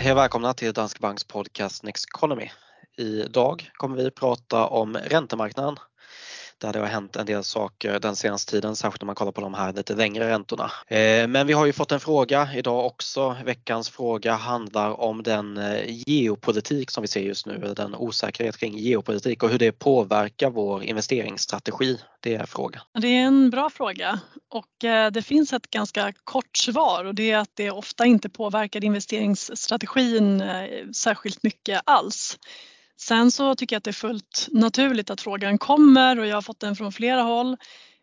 Hej och välkomna till Danske Banks podcast Next Economy. Idag kommer vi prata om räntemarknaden där det har hänt en del saker den senaste tiden, särskilt om man kollar på de här lite längre räntorna. Eh, men vi har ju fått en fråga idag också. Veckans fråga handlar om den eh, geopolitik som vi ser just nu, den osäkerhet kring geopolitik och hur det påverkar vår investeringsstrategi. Det är frågan. Det är en bra fråga och eh, det finns ett ganska kort svar och det är att det ofta inte påverkar investeringsstrategin särskilt mycket alls. Sen så tycker jag att det är fullt naturligt att frågan kommer och jag har fått den från flera håll.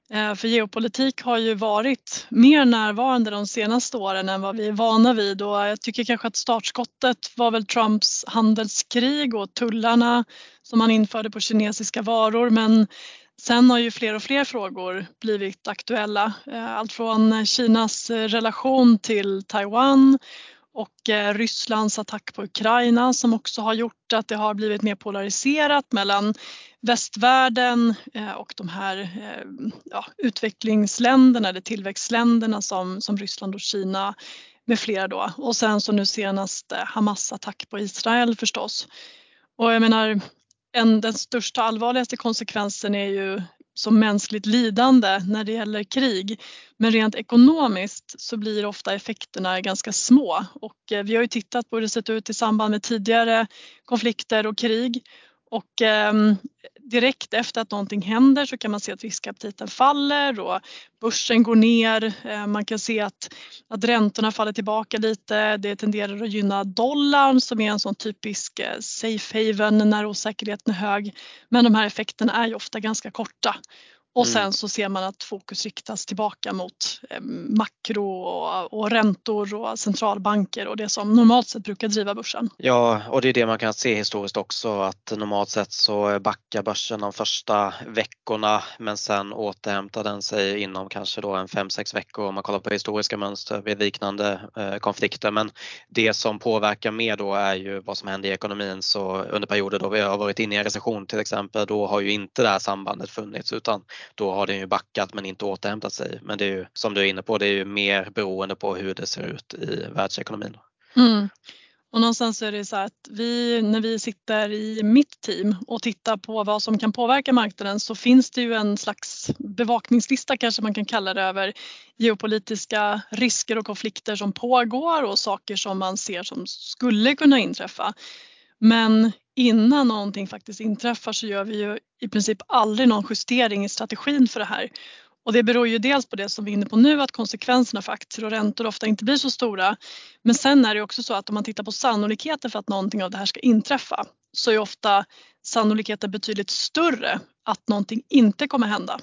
Eh, för geopolitik har ju varit mer närvarande de senaste åren än vad vi är vana vid och jag tycker kanske att startskottet var väl Trumps handelskrig och tullarna som han införde på kinesiska varor men sen har ju fler och fler frågor blivit aktuella. Eh, allt från Kinas eh, relation till Taiwan och eh, Rysslands attack på Ukraina som också har gjort att det har blivit mer polariserat mellan västvärlden eh, och de här eh, ja, utvecklingsländerna eller tillväxtländerna som, som Ryssland och Kina med flera då. Och sen så nu senast Hamas attack på Israel förstås. Och jag menar, en, den största allvarligaste konsekvensen är ju som mänskligt lidande när det gäller krig. Men rent ekonomiskt så blir ofta effekterna ganska små och eh, vi har ju tittat på hur det sett ut i samband med tidigare konflikter och krig och ehm, direkt efter att någonting händer så kan man se att riskaptiten faller och börsen går ner. Eh, man kan se att, att räntorna faller tillbaka lite. Det tenderar att gynna dollarn som är en sån typisk eh, safe haven när osäkerheten är hög. Men de här effekterna är ju ofta ganska korta och sen mm. så ser man att fokus riktas tillbaka mot eh, makro och, och räntor och centralbanker och det som normalt sett brukar driva börsen. Ja, och det är det man kan se historiskt också att normalt sett så backar börsen de första veckorna men sen återhämtar den sig inom kanske då en 5-6 veckor om man kollar på historiska mönster vid liknande eh, konflikter. Men det som påverkar mer då är ju vad som händer i ekonomin så under perioder då vi har varit inne i en recession till exempel, då har ju inte det här sambandet funnits utan då har den ju backat men inte återhämtat sig. Men det är ju som du är inne på, det är ju mer beroende på hur det ser ut i världsekonomin. Mm. Och någonstans är det så att vi, när vi sitter i mitt team och tittar på vad som kan påverka marknaden så finns det ju en slags bevakningslista kanske man kan kalla det över geopolitiska risker och konflikter som pågår och saker som man ser som skulle kunna inträffa. Men innan någonting faktiskt inträffar så gör vi ju i princip aldrig någon justering i strategin för det här. Och det beror ju dels på det som vi är inne på nu att konsekvenserna för aktier och räntor ofta inte blir så stora. Men sen är det också så att om man tittar på sannolikheten för att någonting av det här ska inträffa så är ofta sannolikheten betydligt större att någonting inte kommer hända.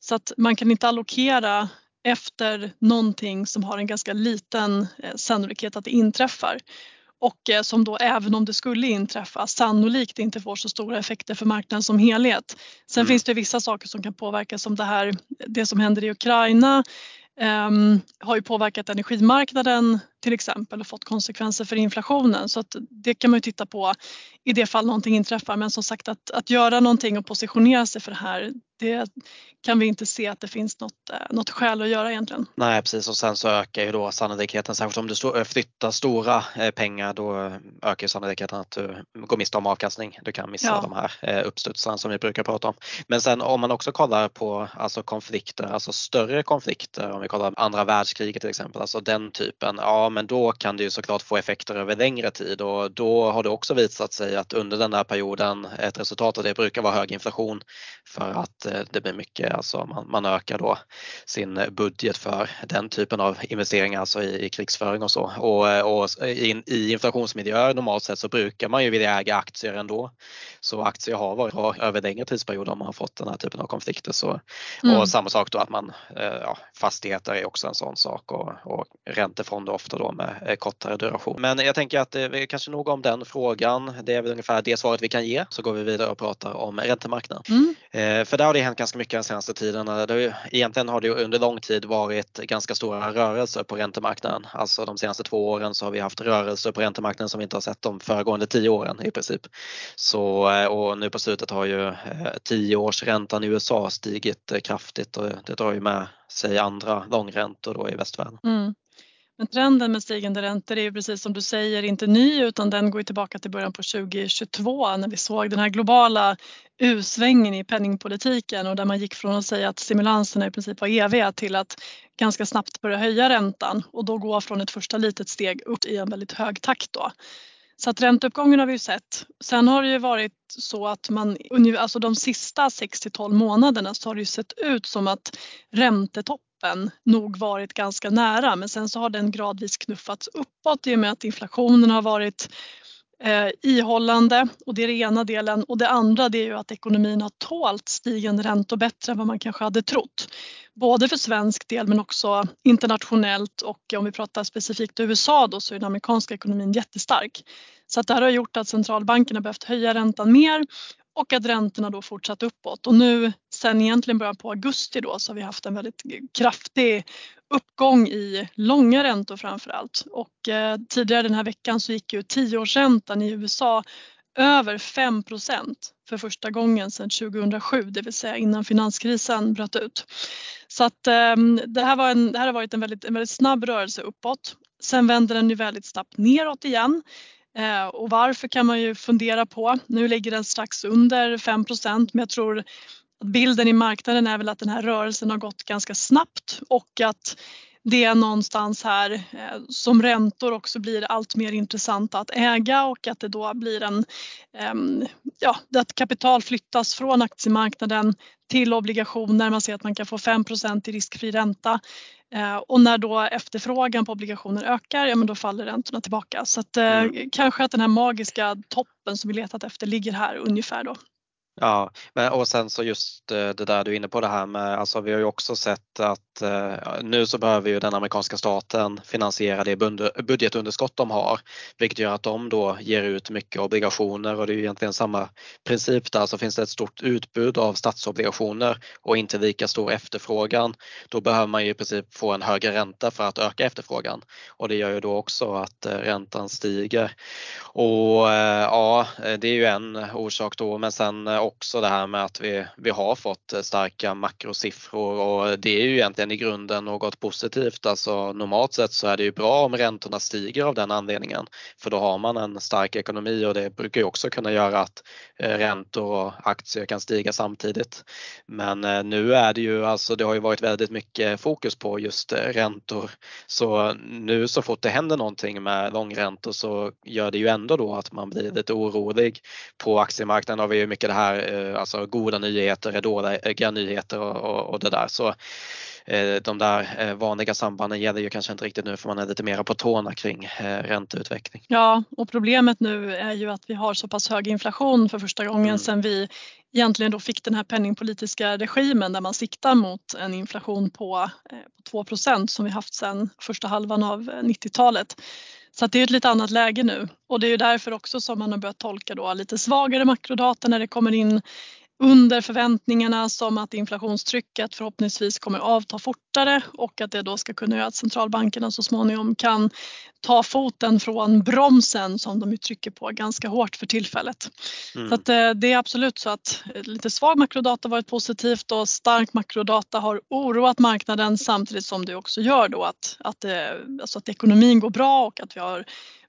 Så att man kan inte allokera efter någonting som har en ganska liten eh, sannolikhet att det inträffar och eh, som då även om det skulle inträffa sannolikt inte får så stora effekter för marknaden som helhet. Sen mm. finns det vissa saker som kan påverka som det här, det som händer i Ukraina um, har ju påverkat energimarknaden till exempel och fått konsekvenser för inflationen så att det kan man ju titta på i det fall någonting inträffar men som sagt att, att göra någonting och positionera sig för det här det kan vi inte se att det finns något, eh, något skäl att göra egentligen. Nej precis och sen så ökar ju då sannolikheten, särskilt om du flyttar stora eh, pengar då ökar sannolikheten att du går miste om avkastning. Du kan missa ja. de här eh, uppstudsarna som vi brukar prata om. Men sen om man också kollar på alltså konflikter, alltså större konflikter, om vi kollar andra världskriget till exempel, alltså den typen, ja men då kan det ju såklart få effekter över längre tid och då har det också visat sig att under den där perioden ett resultat av det brukar vara hög inflation för att Eh, det blir mycket, alltså man, man ökar då sin budget för den typen av investeringar, alltså i, i krigsföring och så. Och, eh, och i, i inflationsmiljöer normalt sett så brukar man ju vilja äga aktier ändå. Så aktier har varit bra över längre tidsperioder om man har fått den här typen av konflikter. Så, mm. Och samma sak då att man, eh, ja, fastigheter är också en sån sak och, och räntefonder ofta då med kortare duration. Men jag tänker att det är kanske nog om den frågan. Det är väl ungefär det svaret vi kan ge. Så går vi vidare och pratar om räntemarknaden. Mm. För där har det hänt ganska mycket den senaste tiden. Egentligen har det under lång tid varit ganska stora rörelser på räntemarknaden. Alltså de senaste två åren så har vi haft rörelser på räntemarknaden som vi inte har sett de föregående tio åren i princip. Så, eh, och nu på slutet har ju eh, tioårsräntan i USA stigit kraftigt och det drar ju med sig andra långräntor då i västvärlden. Mm. Men trenden med stigande räntor är ju precis som du säger inte ny utan den går tillbaka till början på 2022 när vi såg den här globala U-svängen i penningpolitiken och där man gick från att säga att stimulanserna i princip var eviga till att ganska snabbt börja höja räntan och då gå från ett första litet steg upp i en väldigt hög takt då. Så att ränteuppgången har vi ju sett. Sen har det ju varit så att man, alltså de sista 6 till 12 månaderna så har det ju sett ut som att räntetoppen nog varit ganska nära men sen så har den gradvis knuffats uppåt i och med att inflationen har varit eh, ihållande och det är den ena delen och det andra det är ju att ekonomin har tålt stigande räntor bättre än vad man kanske hade trott. Både för svensk del men också internationellt och om vi pratar specifikt USA då så är den amerikanska ekonomin jättestark. Så att det här har gjort att centralbankerna behövt höja räntan mer och att räntorna då fortsatt uppåt och nu sen egentligen början på augusti då så har vi haft en väldigt kraftig uppgång i långa räntor framför allt och eh, tidigare den här veckan så gick ju tioårsräntan i USA över 5 för första gången sedan 2007, det vill säga innan finanskrisen bröt ut. Så att eh, det, här var en, det här har varit en väldigt, en väldigt snabb rörelse uppåt. Sen vänder den ju väldigt snabbt neråt igen Eh, och varför kan man ju fundera på. Nu ligger den strax under 5% men jag tror att bilden i marknaden är väl att den här rörelsen har gått ganska snabbt och att det är någonstans här eh, som räntor också blir allt mer intressanta att äga och att det då blir en, ehm, ja, att kapital flyttas från aktiemarknaden till obligationer. Man ser att man kan få 5% i riskfri ränta Eh, och när då efterfrågan på obligationer ökar, ja men då faller räntorna tillbaka. Så att, eh, mm. kanske att den här magiska toppen som vi letat efter ligger här ungefär då. Ja, men och sen så just eh, det där du är inne på det här med, alltså vi har ju också sett att eh, nu så behöver ju den amerikanska staten finansiera det budgetunderskott de har, vilket gör att de då ger ut mycket obligationer och det är ju egentligen samma princip där, så finns det ett stort utbud av statsobligationer och inte lika stor efterfrågan, då behöver man ju i princip få en högre ränta för att öka efterfrågan och det gör ju då också att eh, räntan stiger. Och eh, ja, det är ju en orsak då, men sen eh, också det här med att vi, vi har fått eh, starka makrosiffror och det är ju egentligen i grunden något positivt. Alltså normalt sett så är det ju bra om räntorna stiger av den anledningen för då har man en stark ekonomi och det brukar ju också kunna göra att eh, räntor och aktier kan stiga samtidigt. Men eh, nu är det ju alltså, det har ju varit väldigt mycket fokus på just räntor så nu så fort det händer någonting med långräntor så gör det ju ändå då att man blir lite orolig. På aktiemarknaden har vi ju mycket det här här, eh, alltså goda nyheter är dåliga nyheter och, och, och det där. Så eh, de där eh, vanliga sambanden gäller ju kanske inte riktigt nu för man är lite mera på tårna kring ränteutveckling. Ja, och problemet nu är ju att vi har så pass hög inflation för första gången mm. sedan vi egentligen då fick den här penningpolitiska regimen där man siktar mot en inflation på, på 2% som vi haft sedan första halvan av 90-talet. Så det är ett lite annat läge nu. Och det är därför också som man har börjat tolka då lite svagare makrodata när det kommer in under förväntningarna som att inflationstrycket förhoppningsvis kommer avta fortare och att det då ska kunna göra att centralbankerna så småningom kan ta foten från bromsen som de ju trycker på ganska hårt för tillfället. Mm. Så eh, det är absolut så att lite svag makrodata varit positivt och stark makrodata har oroat marknaden samtidigt som det också gör då att, att, alltså att ekonomin går bra och att vi har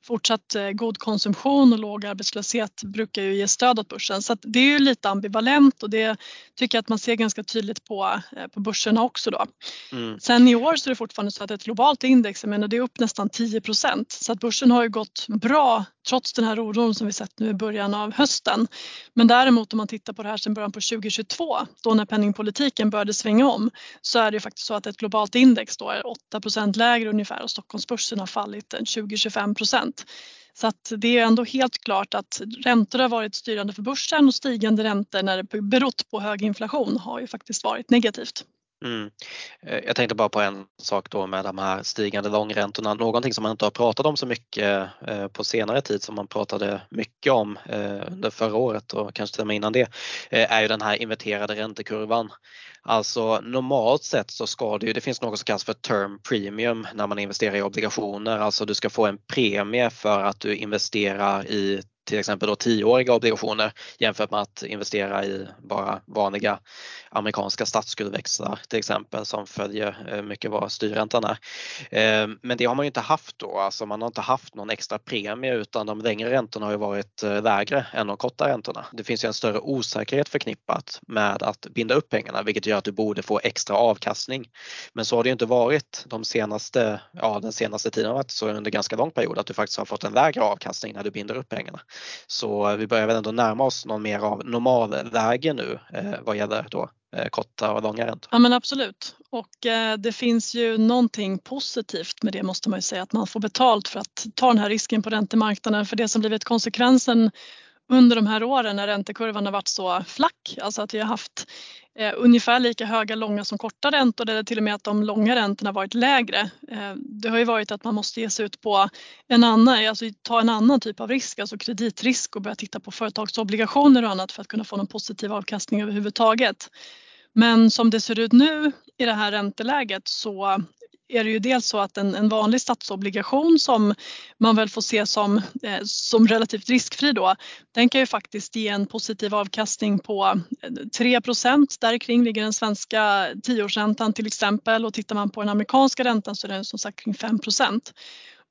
fortsatt eh, god konsumtion och låg arbetslöshet brukar ju ge stöd åt börsen. Så det är ju lite ambivalent och det tycker jag att man ser ganska tydligt på, eh, på börserna också då. Mm. Sen i år så är det fortfarande så att ett globalt index, jag menar det är upp nästan 10% så att börsen har ju gått bra trots den här oron som vi sett nu i början av hösten. Men däremot om man tittar på det här sedan början på 2022 då när penningpolitiken började svänga om så är det ju faktiskt så att ett globalt index då är 8% lägre ungefär och Stockholmsbörsen har fallit 20-25 procent. Så att det är ändå helt klart att räntor har varit styrande för börsen och stigande räntor när det berott på hög inflation har ju faktiskt varit negativt. Mm. Eh, jag tänkte bara på en sak då med de här stigande långräntorna. Någonting som man inte har pratat om så mycket eh, på senare tid som man pratade mycket om eh, under förra året och kanske till och med innan det är ju den här inverterade räntekurvan. Alltså normalt sett så ska det ju, det finns något som kallas för term premium när man investerar i obligationer. Alltså du ska få en premie för att du investerar i till exempel då tioåriga obligationer jämfört med att investera i bara vanliga amerikanska statsskuldväxlar till exempel som följer eh, mycket vad styrräntan är. Eh, men det har man ju inte haft då, alltså man har inte haft någon extra premie utan de längre räntorna har ju varit eh, lägre än de korta räntorna. Det finns ju en större osäkerhet förknippat med att binda upp pengarna vilket gör att du borde få extra avkastning. Men så har det inte varit de senaste, ja, den senaste tiden har varit så under ganska lång period att du faktiskt har fått en lägre avkastning när du binder upp pengarna. Så vi börjar väl ändå närma oss någon mer av normalläge nu eh, vad gäller då Eh, korta och långa räntor. Ja men absolut och eh, det finns ju någonting positivt med det måste man ju säga att man får betalt för att ta den här risken på räntemarknaden för det som blivit konsekvensen under de här åren när räntekurvan har varit så flack, alltså att vi har haft eh, ungefär lika höga långa som korta räntor eller till och med att de långa räntorna varit lägre. Eh, det har ju varit att man måste ge sig ut på en annan, alltså ta en annan typ av risk, alltså kreditrisk och börja titta på företagsobligationer och annat för att kunna få någon positiv avkastning överhuvudtaget. Men som det ser ut nu i det här ränteläget så är det ju dels så att en, en vanlig statsobligation som man väl får se som, eh, som relativt riskfri då, den kan ju faktiskt ge en positiv avkastning på eh, 3% Där kring ligger den svenska tioårsräntan till exempel. Och tittar man på den amerikanska räntan så är den som sagt kring 5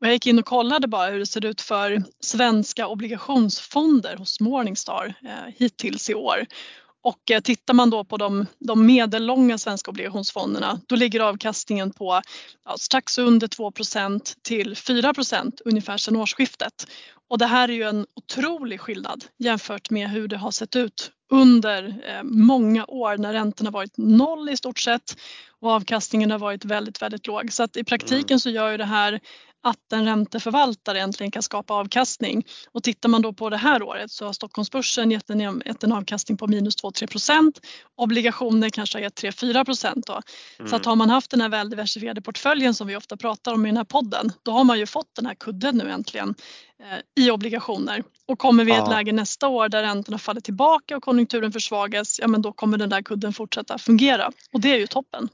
och jag gick in och kollade bara hur det ser ut för svenska obligationsfonder hos Morningstar eh, hittills i år. Och eh, tittar man då på de, de medellånga svenska obligationsfonderna då ligger avkastningen på ja, strax under 2 till 4% ungefär sedan årsskiftet. Och det här är ju en otrolig skillnad jämfört med hur det har sett ut under eh, många år när räntorna varit noll i stort sett och avkastningen har varit väldigt, väldigt låg. Så att i praktiken mm. så gör ju det här att en ränteförvaltare egentligen kan skapa avkastning. Och tittar man då på det här året så har Stockholmsbörsen gett en, gett en avkastning på minus 2-3 procent. Obligationer kanske har gett 3-4 procent. Mm. Så att har man haft den här väldiversifierade portföljen som vi ofta pratar om i den här podden, då har man ju fått den här kudden nu äntligen eh, i obligationer. Och kommer vi i ett läge nästa år där räntorna faller tillbaka och konjunkturen försvagas, ja men då kommer den där kudden fortsätta fungera. Och det är ju toppen.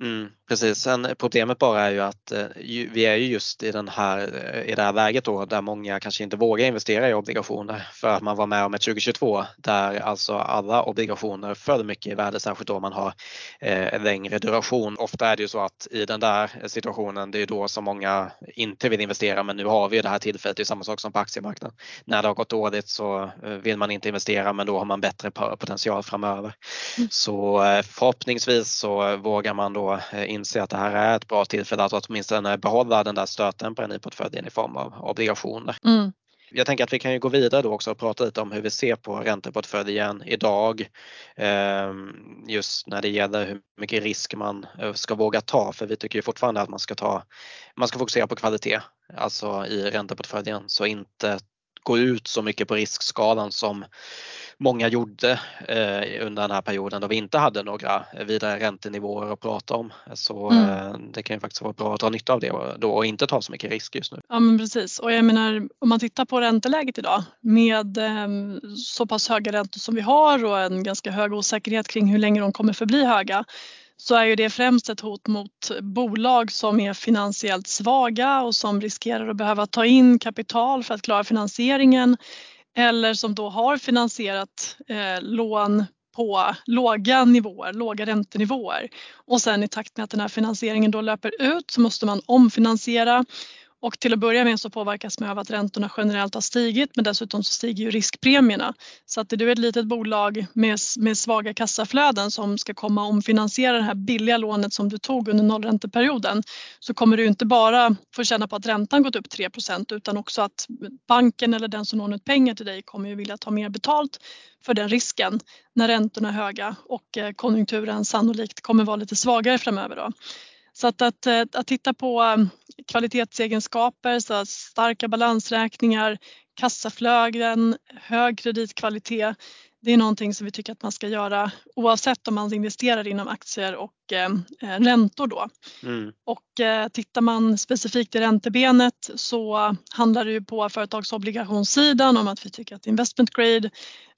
Mm, precis, Sen problemet bara är ju att eh, vi är ju just i, den här, eh, i det här läget då där många kanske inte vågar investera i obligationer för att man var med om ett 2022 där alltså alla obligationer föll mycket i värde, särskilt då man har eh, längre duration. Ofta är det ju så att i den där situationen, det är då som många inte vill investera men nu har vi det här tillfället, det är samma sak som på aktiemarknaden. När det har gått dåligt så eh, vill man inte investera men då har man bättre potential framöver. Mm. Så förhoppningsvis så vågar man då Eh, inse att det här är ett bra tillfälle att åtminstone behålla den där stötdämparen i portföljen i form av obligationer. Mm. Jag tänker att vi kan ju gå vidare då också och prata lite om hur vi ser på ränteportföljen idag. Ehm, just när det gäller hur mycket risk man eh, ska våga ta för vi tycker ju fortfarande att man ska ta, man ska fokusera på kvalitet, alltså i ränteportföljen så inte gå ut så mycket på riskskalan som många gjorde eh, under den här perioden då vi inte hade några vidare räntenivåer att prata om. Så mm. eh, det kan ju faktiskt vara bra att dra nytta av det då och inte ta så mycket risk just nu. Ja men precis och jag menar om man tittar på ränteläget idag med eh, så pass höga räntor som vi har och en ganska hög osäkerhet kring hur länge de kommer förbli höga så är ju det främst ett hot mot bolag som är finansiellt svaga och som riskerar att behöva ta in kapital för att klara finansieringen eller som då har finansierat eh, lån på låga nivåer, låga räntenivåer. Och sen i takt med att den här finansieringen då löper ut så måste man omfinansiera och till att börja med så påverkas man av att räntorna generellt har stigit men dessutom så stiger ju riskpremierna. Så att är du ett litet bolag med, med svaga kassaflöden som ska komma och omfinansiera det här billiga lånet som du tog under nollränteperioden så kommer du inte bara få känna på att räntan gått upp 3% utan också att banken eller den som lånar ut pengar till dig kommer ju vilja ta mer betalt för den risken när räntorna är höga och eh, konjunkturen sannolikt kommer vara lite svagare framöver. Då. Så att, att, eh, att titta på um, kvalitetsegenskaper, så starka balansräkningar, kassaflöden, hög kreditkvalitet. Det är någonting som vi tycker att man ska göra oavsett om man investerar inom aktier och eh, eh räntor då. Mm. Och eh, tittar man specifikt i räntebenet så handlar det ju på företagsobligationssidan om att vi tycker att investment grade,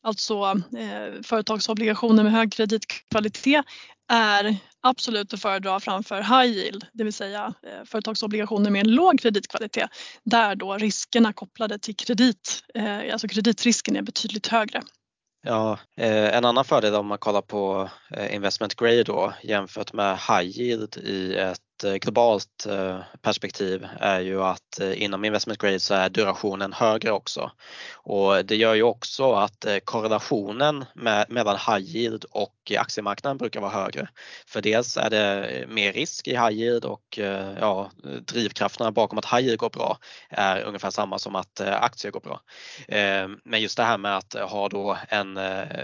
alltså eh, företagsobligationer med hög kreditkvalitet är absolut att föredra framför high yield, det vill säga eh, företagsobligationer med en låg kreditkvalitet där då riskerna kopplade till kredit, eh, alltså kreditrisken är betydligt högre. Ja, eh, en annan fördel om man kollar på investment grade då jämfört med high yield i ett Eh, globalt eh, perspektiv är ju att eh, inom investment grade så är durationen högre också. Och det gör ju också att korrelationen med, mellan high yield och aktiemarknaden brukar vara högre. För dels är det mer risk i high yield och ja, drivkrafterna bakom att high yield går bra är ungefär samma som att aktier går bra. Men just det här med att ha då en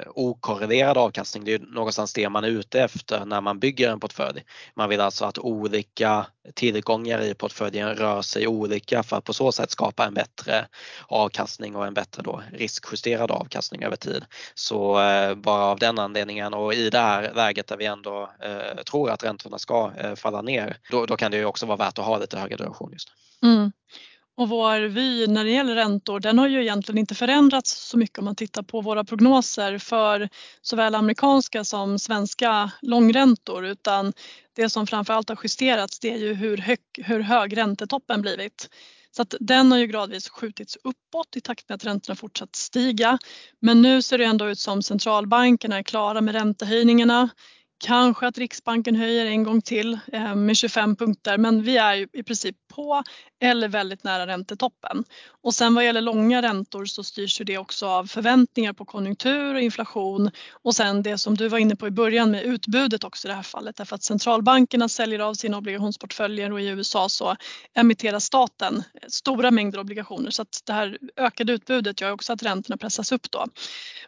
okorrelerad avkastning, det är någonstans det man är ute efter när man bygger en portfölj. Man vill alltså att olika olika tillgångar i portföljen rör sig olika för att på så sätt skapa en bättre avkastning och en bättre då riskjusterad avkastning över tid. Så eh, bara av den anledningen och i det här läget där vi ändå eh, tror att räntorna ska eh, falla ner, då, då, kan det ju också vara värt att ha lite högre duration just mm. Och vår vy när det gäller räntor den har ju egentligen inte förändrats så mycket om man tittar på våra prognoser för såväl amerikanska som svenska långräntor utan det som framförallt har justerats det är ju hur hög, hur hög räntetoppen blivit. Så att den har ju gradvis skjutits uppåt i takt med att räntorna fortsatt stiga. Men nu ser det ändå ut som centralbankerna är klara med räntehöjningarna. Kanske att Riksbanken höjer en gång till eh, med 25 punkter men vi är i princip på eller väldigt nära räntetoppen. Och sen vad gäller långa räntor så styrs ju det också av förväntningar på konjunktur och inflation och sen det som du var inne på i början med utbudet också i det här fallet därför att centralbankerna säljer av sina obligationsportföljer och i USA så emitterar staten eh, stora mängder obligationer så att det här ökade utbudet gör också att räntorna pressas upp då.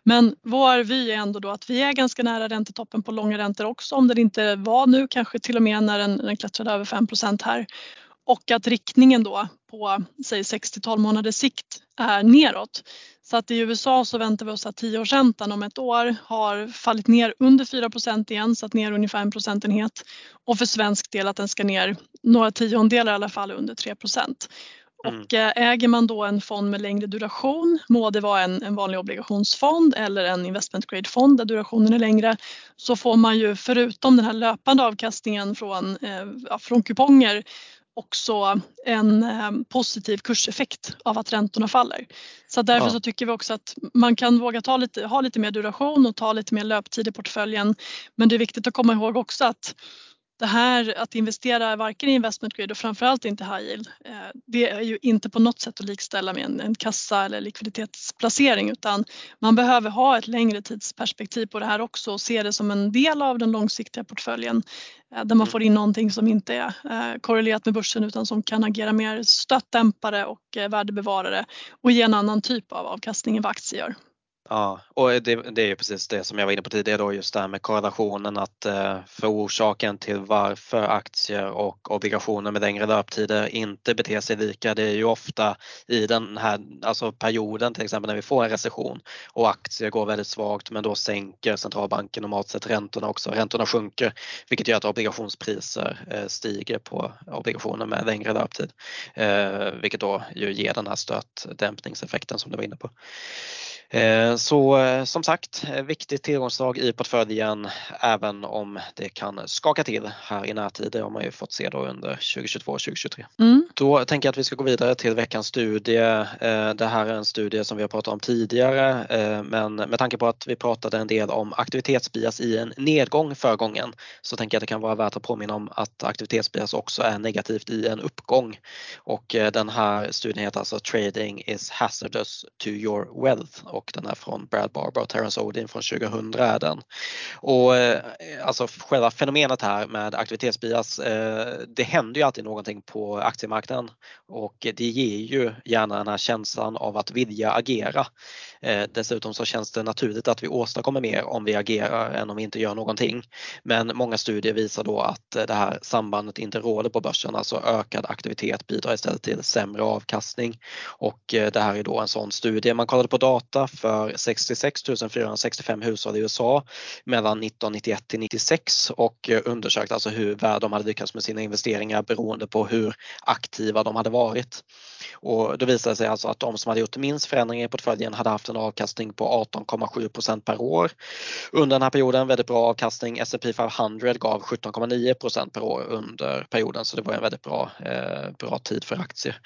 Men vår vy är ändå då att vi är ganska nära räntetoppen på långa räntor också om den inte var nu kanske till och med när den, den klättrade över 5 här och att riktningen då på säg 6-12 månaders sikt är neråt. Så att i USA så väntar vi oss att 10-årsräntan om ett år har fallit ner under 4 procent igen, så att ner ungefär en procentenhet. Och för svensk del att den ska ner några tiondelar i alla fall under 3 procent. Och eh, äger man då en fond med längre duration, må det vara en, en vanlig obligationsfond eller en investment grade fond där durationen är längre, så får man ju förutom den här löpande avkastningen från, eh, från kuponger också en eh, positiv kurseffekt av att räntorna faller. Så därför ja. så tycker vi också att man kan våga ta lite, ha lite mer duration och ta lite mer löptid i portföljen. Men det är viktigt att komma ihåg också att det här att investera varken i investment grade och framförallt inte high yield, eh, det är ju inte på något sätt att likställa med en, en kassa eller likviditetsplacering utan man behöver ha ett längre tidsperspektiv på det här också och se det som en del av den långsiktiga portföljen eh, där man mm. får in någonting som inte är eh, korrelerat med börsen utan som kan agera mer stötdämpare och värdebevarare och ge en annan typ av avkastning än vad aktier gör. Ja, och det, det är ju precis det som jag var inne på tidigare då, just det här med korrelationen att eh, för orsaken till varför aktier och obligationer med längre löptider inte beter sig lika, det är ju ofta i den här alltså perioden till exempel när vi får en recession och aktier går väldigt svagt men då sänker centralbanken normalt sett räntorna också. Räntorna sjunker vilket gör att obligationspriser eh, stiger på obligationer med längre löptid. Eh, vilket då ju ger den här stötdämpningseffekten som du var inne på. Eh, så eh, som sagt, eh, viktigt tillgångsslag i portföljen även om det kan skaka till här i närtid. Det har man ju fått se då under 2022 och 2023. Mm. Då tänker jag att vi ska gå vidare till veckans studie. Det här är en studie som vi har pratat om tidigare men med tanke på att vi pratade en del om aktivitetsbias i en nedgång förra gången så tänker jag att det kan vara värt att påminna om att aktivitetsbias också är negativt i en uppgång. Och den här studien heter alltså Trading is hazardous to your wealth och den är från Brad Barber och Terence Odin från 2000 är den. Och eh, alltså själva fenomenet här med aktivitetsbias, eh, det händer ju alltid någonting på aktiemarknaden och det ger ju gärna den här känslan av att vilja agera. Eh, dessutom så känns det naturligt att vi åstadkommer mer om vi agerar än om vi inte gör någonting. Men många studier visar då att det här sambandet inte råder på börsen, alltså ökad aktivitet bidrar istället till sämre avkastning. Och det här är då en sån studie. Man kollade på data för 66 465 hushåll i USA mellan 1991 till 96 och eh, undersökte alltså hur väl de hade lyckats med sina investeringar beroende på hur aktiva de hade varit. Och då visade det sig alltså att de som hade gjort minst förändringar i portföljen hade haft en avkastning på 18,7% per år. Under den här perioden väldigt bra avkastning. S&P 500 gav 17,9% per år under perioden så det var en väldigt bra, eh, bra tid för aktier.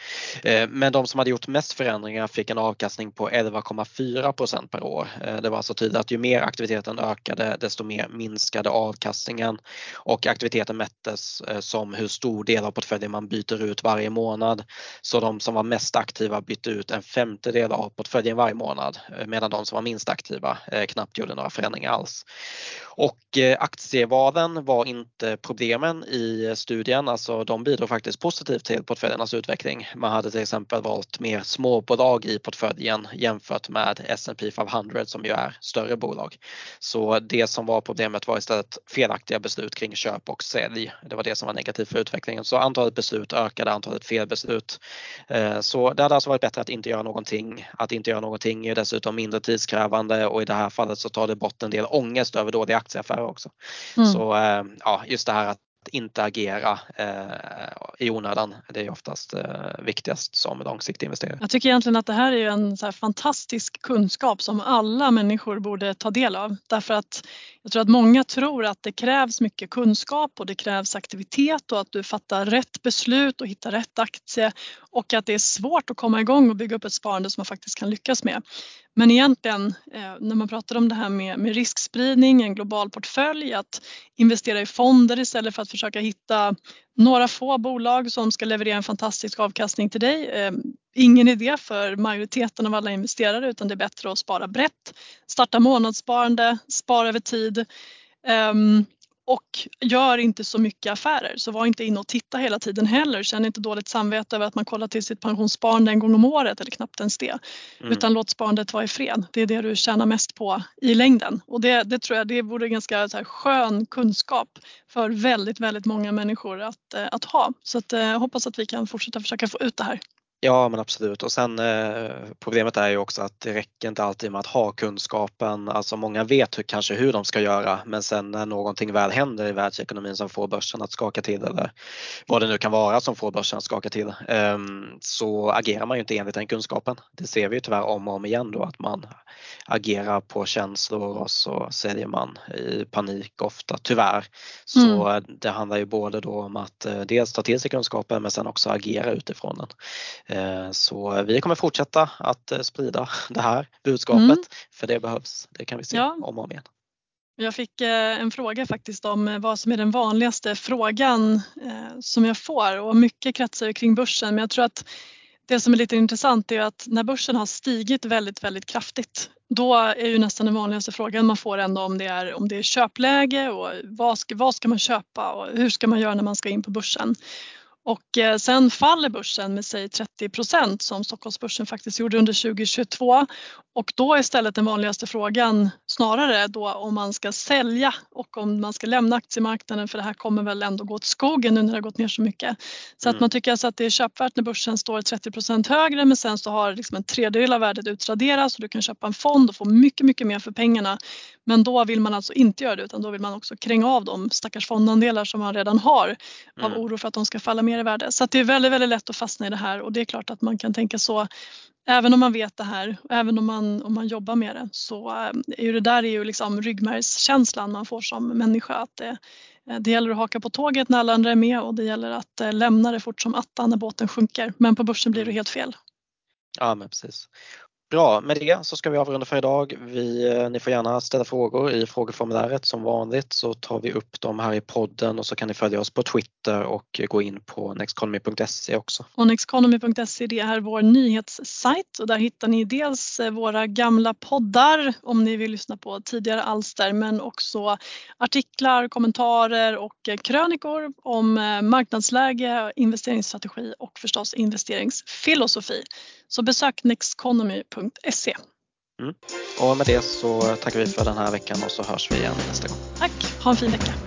Eh, men de som hade gjort mest förändringar fick en avkastning på 11,4 4 per år. Eh, det var alltså tydligt att ju mer aktiviteten ökade desto mer minskade avkastningen och aktiviteten mättes eh, som hur stor del av portföljen man byter ut varje månad. Så de som var mest aktiva bytte ut en femtedel av portföljen varje månad eh, medan de som var minst aktiva knappt gjorde några förändringar alls. Och aktievalen var inte problemen i studien, alltså de bidrog faktiskt positivt till portföljernas utveckling. Man hade till exempel valt mer småbolag i portföljen jämfört med S&P 500 som ju är större bolag. Så det som var problemet var istället felaktiga beslut kring köp och sälj. Det var det som var negativt för utvecklingen. Så antalet beslut ökade, antalet felbeslut. Eh, så det hade alltså varit bättre att inte göra någonting. Att inte göra någonting är dessutom mindre tidskrävande och i det här fallet så tar det bort en del ångest över dåliga aktieaffärer också. Mm. Så eh, ja, just det här att inte agera eh, i onödan. Det är oftast eh, viktigast som långsiktig investerare. Jag tycker egentligen att det här är en så fantastisk kunskap som alla människor borde ta del av. Därför att jag tror att många tror att det krävs mycket kunskap och det krävs aktivitet och att du fattar rätt beslut och hittar rätt aktie och att det är svårt att komma igång och bygga upp ett sparande som man faktiskt kan lyckas med. Men egentligen eh, när man pratar om det här med, med riskspridning, en global portfölj, att investera i fonder istället för att försöka hitta några få bolag som ska leverera en fantastisk avkastning till dig. Eh, ingen idé för majoriteten av alla investerare utan det är bättre att spara brett, starta månadssparande, spara över tid ehm, och gör inte så mycket affärer. Så var inte inne och titta hela tiden heller. Känn inte dåligt samvete över att man kollar till sitt pensionssparande en gång om året eller knappt ens det. Mm. Utan låt sparandet vara i fred. Det är det du tjänar mest på i längden. Och det, det tror jag det vore ganska så här, skön kunskap för väldigt, väldigt många människor att, eh, att ha. Så att, jag eh, hoppas att vi kan fortsätta försöka få ut det här. Ja men absolut och sen eh, problemet är ju också att det räcker inte alltid med att ha kunskapen. Alltså många vet hur, kanske hur de ska göra men sen när någonting väl händer i världsekonomin som får börsen att skaka till eller vad det nu kan vara som får börsen att skaka till eh, så agerar man ju inte enligt den kunskapen. Det ser vi ju tyvärr om och om igen då att man agerar på känslor och så säljer man i panik ofta tyvärr. Så mm. det handlar ju både då om att eh, dels ta till sig kunskapen men sen också agera utifrån den. Eh, så vi kommer fortsätta att eh, sprida det här budskapet mm. för det behövs. Det kan vi se ja. om och om igen. Jag fick eh, en fråga faktiskt om vad som är den vanligaste frågan som jag får och mycket kretsar kring börsen men jag tror att det som är lite intressant är att när börsen har stigit väldigt, väldigt kraftigt då är ju nästan den vanligaste frågan man får ändå om det är, om det är köpläge och vad ska, vad ska man köpa och hur ska man göra när man ska in på börsen. Och eh, sen faller börsen med säg 30 procent som Stockholmsbörsen faktiskt gjorde under 2022 och då är istället den vanligaste frågan snarare då om man ska sälja och om man ska lämna aktiemarknaden för det här kommer väl ändå gå åt skogen nu när det har gått ner så mycket. Så mm. att man tycker alltså att det är köpvärt när börsen står 30 procent högre men sen så har liksom en tredjedel av värdet utraderats och du kan köpa en fond och få mycket, mycket mer för pengarna. Men då vill man alltså inte göra det utan då vill man också kränga av de stackars fondandelar som man redan har av mm. oro för att de ska falla mer i värde. Så det är väldigt, väldigt lätt att fastna i det här och det är klart att man kan tänka så även om man vet det här, även om man, om man jobbar med det så eh, är ju det där är ju liksom ryggmärgskänslan man får som människa att det, eh, det gäller att haka på tåget när alla andra är med och det gäller att eh, lämna det fort som attan när båten sjunker. Men på börsen blir det helt fel. Ja men precis. Bra, med det så ska vi avrunda för idag. Vi, eh, ni får gärna ställa frågor i frågeformuläret som vanligt så tar vi upp dem här i podden och så kan ni följa oss på Twitter och eh, gå in på nextconomy.se också. Och nextconomy.se det är vår nyhetssajt och där hittar ni dels eh, våra gamla poddar om ni vill lyssna på tidigare alster men också artiklar, kommentarer och krönikor om marknadsläge, investeringsstrategi och förstås investeringsfilosofi. Så besök nexteconomy.se. Mm. Och med det så tackar vi för den här veckan och så hörs vi igen nästa gång. Tack, ha en fin vecka.